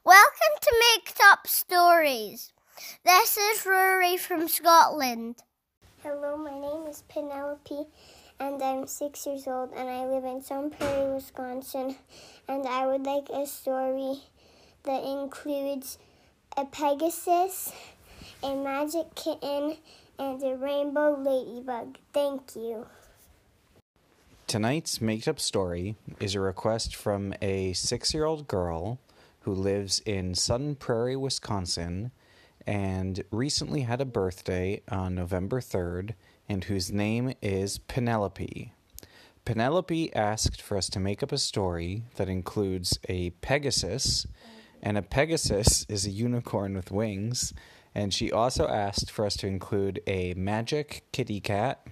Welcome to Make Up Stories. This is Rory from Scotland. Hello, my name is Penelope, and I'm six years old, and I live in Sun Prairie, Wisconsin. And I would like a story that includes a Pegasus, a magic kitten, and a rainbow ladybug. Thank you. Tonight's made up story is a request from a six year old girl who lives in Sun Prairie, Wisconsin, and recently had a birthday on November 3rd, and whose name is Penelope. Penelope asked for us to make up a story that includes a Pegasus, and a Pegasus is a unicorn with wings, and she also asked for us to include a magic kitty cat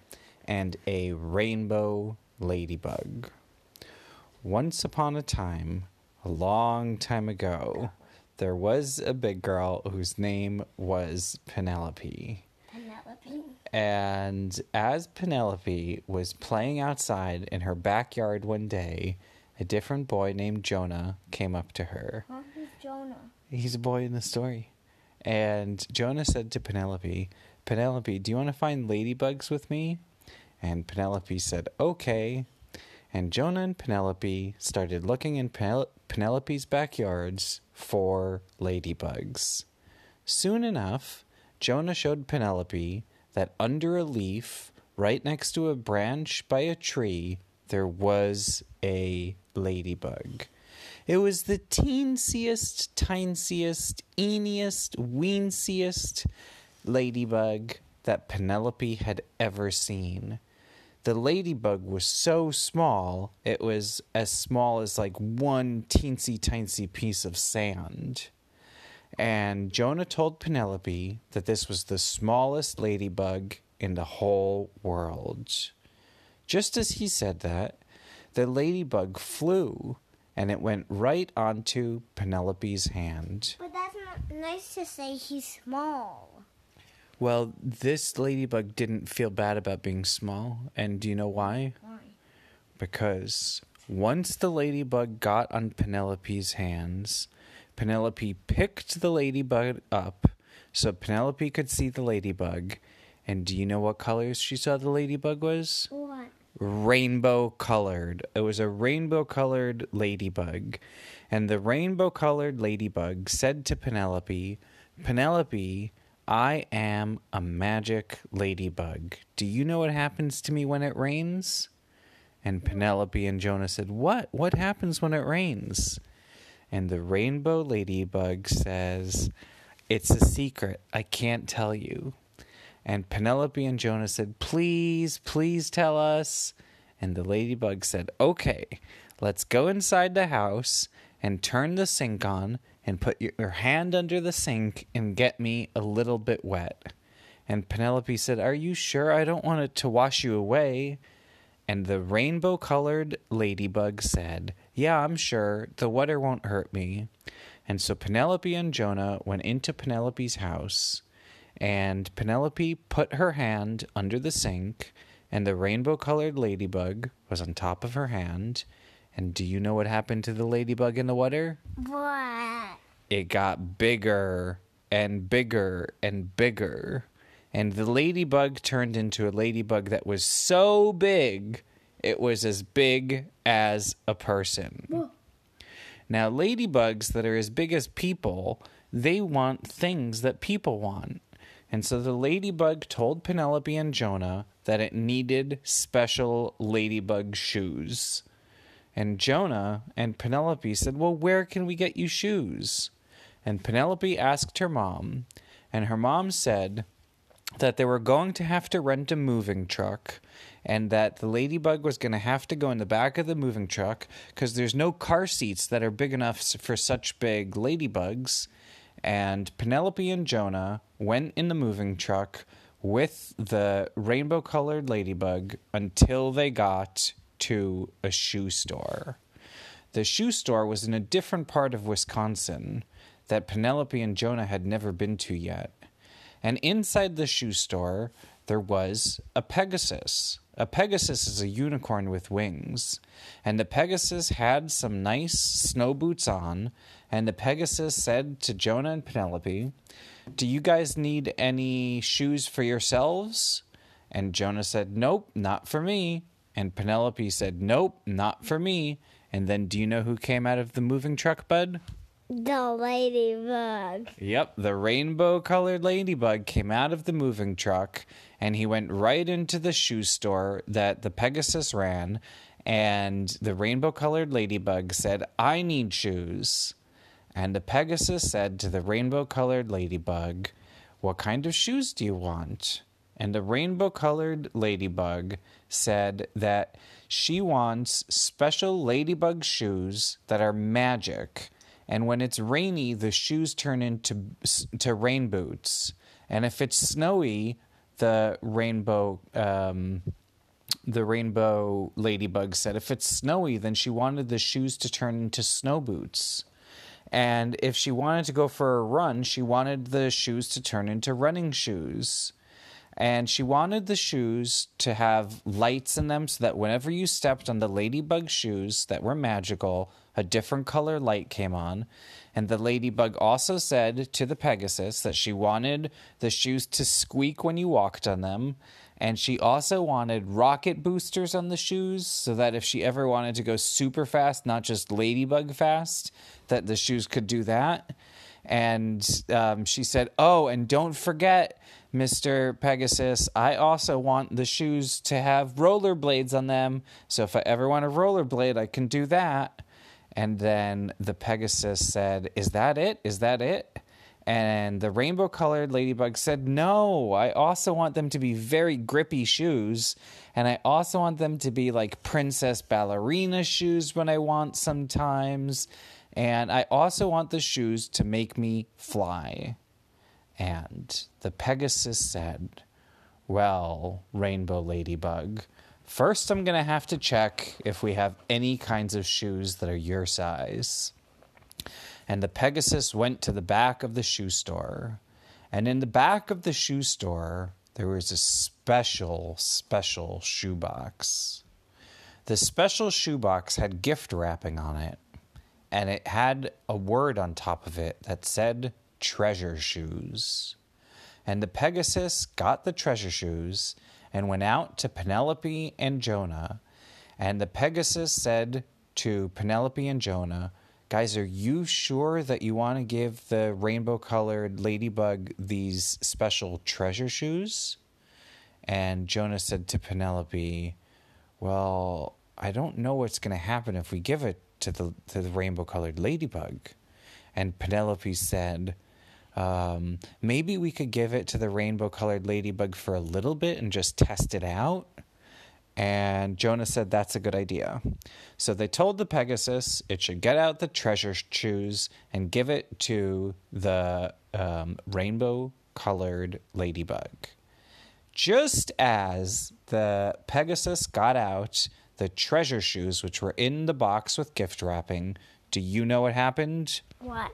and a rainbow ladybug. Once upon a time, a long time ago, there was a big girl whose name was Penelope. Penelope. And as Penelope was playing outside in her backyard one day, a different boy named Jonah came up to her. Huh? Who's Jonah? He's a boy in the story. And Jonah said to Penelope, Penelope, do you want to find ladybugs with me? And Penelope said, okay. And Jonah and Penelope started looking in Penel- Penelope's backyards for ladybugs. Soon enough, Jonah showed Penelope that under a leaf, right next to a branch by a tree, there was a ladybug. It was the teensiest, tinsiest, eeniest, weensiest ladybug that Penelope had ever seen. The ladybug was so small, it was as small as like one teensy tiny piece of sand. And Jonah told Penelope that this was the smallest ladybug in the whole world. Just as he said that, the ladybug flew and it went right onto Penelope's hand. But that's not nice to say he's small. Well, this ladybug didn't feel bad about being small, and do you know why? Why? Because once the ladybug got on Penelope's hands, Penelope picked the ladybug up so Penelope could see the ladybug. And do you know what colors she saw the ladybug was? What? rainbow colored. It was a rainbow colored ladybug. And the rainbow colored ladybug said to Penelope, Penelope, I am a magic ladybug. Do you know what happens to me when it rains? And Penelope and Jonah said, What? What happens when it rains? And the rainbow ladybug says, It's a secret. I can't tell you. And Penelope and Jonah said, Please, please tell us. And the ladybug said, Okay, let's go inside the house and turn the sink on and put your hand under the sink and get me a little bit wet. And Penelope said, Are you sure I don't want it to wash you away? And the rainbow colored ladybug said, Yeah, I'm sure. The water won't hurt me. And so Penelope and Jonah went into Penelope's house and Penelope put her hand under the sink, and the rainbow colored ladybug was on top of her hand. And do you know what happened to the ladybug in the water? What? It got bigger and bigger and bigger. And the ladybug turned into a ladybug that was so big, it was as big as a person. Now, ladybugs that are as big as people, they want things that people want. And so the ladybug told Penelope and Jonah that it needed special ladybug shoes. And Jonah and Penelope said, Well, where can we get you shoes? And Penelope asked her mom, and her mom said that they were going to have to rent a moving truck and that the ladybug was going to have to go in the back of the moving truck because there's no car seats that are big enough for such big ladybugs. And Penelope and Jonah went in the moving truck with the rainbow colored ladybug until they got to a shoe store. The shoe store was in a different part of Wisconsin that Penelope and Jonah had never been to yet. And inside the shoe store, there was a Pegasus, A Pegasus is a unicorn with wings. And the Pegasus had some nice snow boots on. And the Pegasus said to Jonah and Penelope, Do you guys need any shoes for yourselves? And Jonah said, Nope, not for me. And Penelope said, Nope, not for me. And then do you know who came out of the moving truck, Bud? The ladybug. Yep, the rainbow colored ladybug came out of the moving truck and he went right into the shoe store that the Pegasus ran. And the rainbow colored ladybug said, I need shoes. And the Pegasus said to the rainbow colored ladybug, What kind of shoes do you want? And the rainbow colored ladybug said that she wants special ladybug shoes that are magic and when it's rainy, the shoes turn into to rain boots. And if it's snowy, the rainbow um, the rainbow ladybug said if it's snowy, then she wanted the shoes to turn into snow boots. And if she wanted to go for a run, she wanted the shoes to turn into running shoes. And she wanted the shoes to have lights in them so that whenever you stepped on the ladybug shoes that were magical, a different color light came on. And the ladybug also said to the Pegasus that she wanted the shoes to squeak when you walked on them. And she also wanted rocket boosters on the shoes so that if she ever wanted to go super fast, not just ladybug fast, that the shoes could do that. And um, she said, Oh, and don't forget, Mr. Pegasus, I also want the shoes to have rollerblades on them. So if I ever want a rollerblade, I can do that. And then the Pegasus said, Is that it? Is that it? And the rainbow colored ladybug said, No, I also want them to be very grippy shoes. And I also want them to be like princess ballerina shoes when I want sometimes. And I also want the shoes to make me fly. And the Pegasus said, Well, Rainbow Ladybug, First, I'm going to have to check if we have any kinds of shoes that are your size. And the Pegasus went to the back of the shoe store. And in the back of the shoe store, there was a special, special shoebox. The special shoebox had gift wrapping on it, and it had a word on top of it that said treasure shoes. And the Pegasus got the treasure shoes and went out to Penelope and Jonah. And the Pegasus said to Penelope and Jonah, Guys, are you sure that you want to give the rainbow colored ladybug these special treasure shoes? And Jonah said to Penelope, Well, I don't know what's going to happen if we give it to the, to the rainbow colored ladybug. And Penelope said, um, maybe we could give it to the rainbow colored ladybug for a little bit and just test it out. And Jonah said that's a good idea. So they told the Pegasus it should get out the treasure shoes and give it to the um, rainbow colored ladybug. Just as the Pegasus got out the treasure shoes, which were in the box with gift wrapping, do you know what happened? What?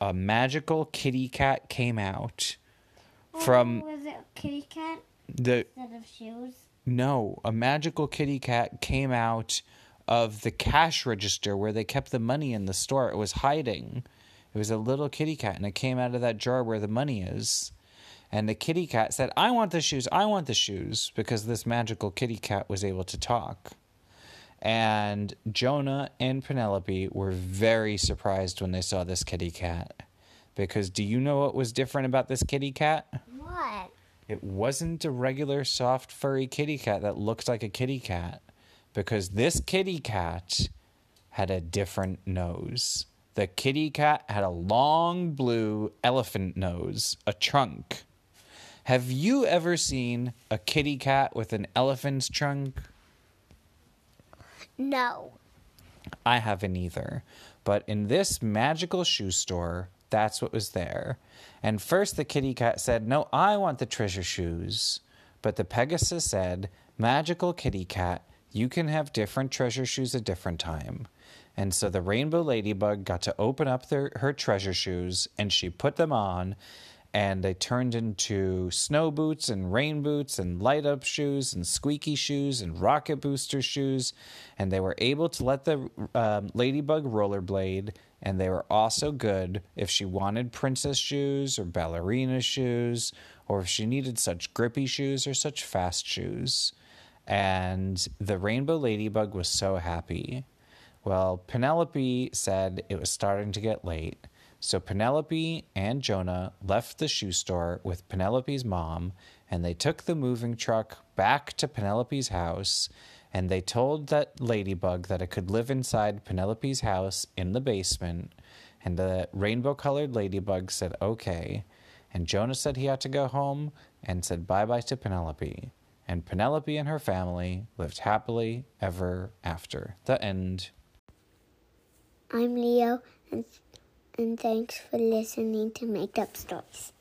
A magical kitty cat came out from oh, was it a kitty cat the instead of shoes? no a magical kitty cat came out of the cash register where they kept the money in the store. It was hiding. It was a little kitty cat and it came out of that jar where the money is. And the kitty cat said i want the shoes. I want the shoes because this magical kitty cat was able to talk and Jonah and Penelope were very surprised when they saw this kitty cat. Because do you know what was different about this kitty cat? What? It wasn't a regular soft furry kitty cat that looked like a kitty cat. Because this kitty cat had a different nose. The kitty cat had a long blue elephant nose, a trunk. Have you ever seen a kitty cat with an elephant's trunk? No. I haven't either. But in this magical shoe store, that's what was there. And first the kitty cat said, No, I want the treasure shoes. But the Pegasus said, Magical kitty cat, you can have different treasure shoes at different time. And so the rainbow ladybug got to open up their, her treasure shoes and she put them on. And they turned into snow boots and rain boots and light up shoes and squeaky shoes and rocket booster shoes. And they were able to let the um, ladybug rollerblade and they were also good if she wanted princess shoes or ballerina shoes or if she needed such grippy shoes or such fast shoes. And the rainbow ladybug was so happy. Well penelope said it was starting to get late so Penelope and Jonah left the shoe store with Penelope's mom, and they took the moving truck back to Penelope's house. And they told that ladybug that it could live inside Penelope's house in the basement. And the rainbow colored ladybug said, okay. And Jonah said he had to go home and said bye bye to Penelope. And Penelope and her family lived happily ever after. The end. I'm Leo, and and thanks for listening to Make Up Stories.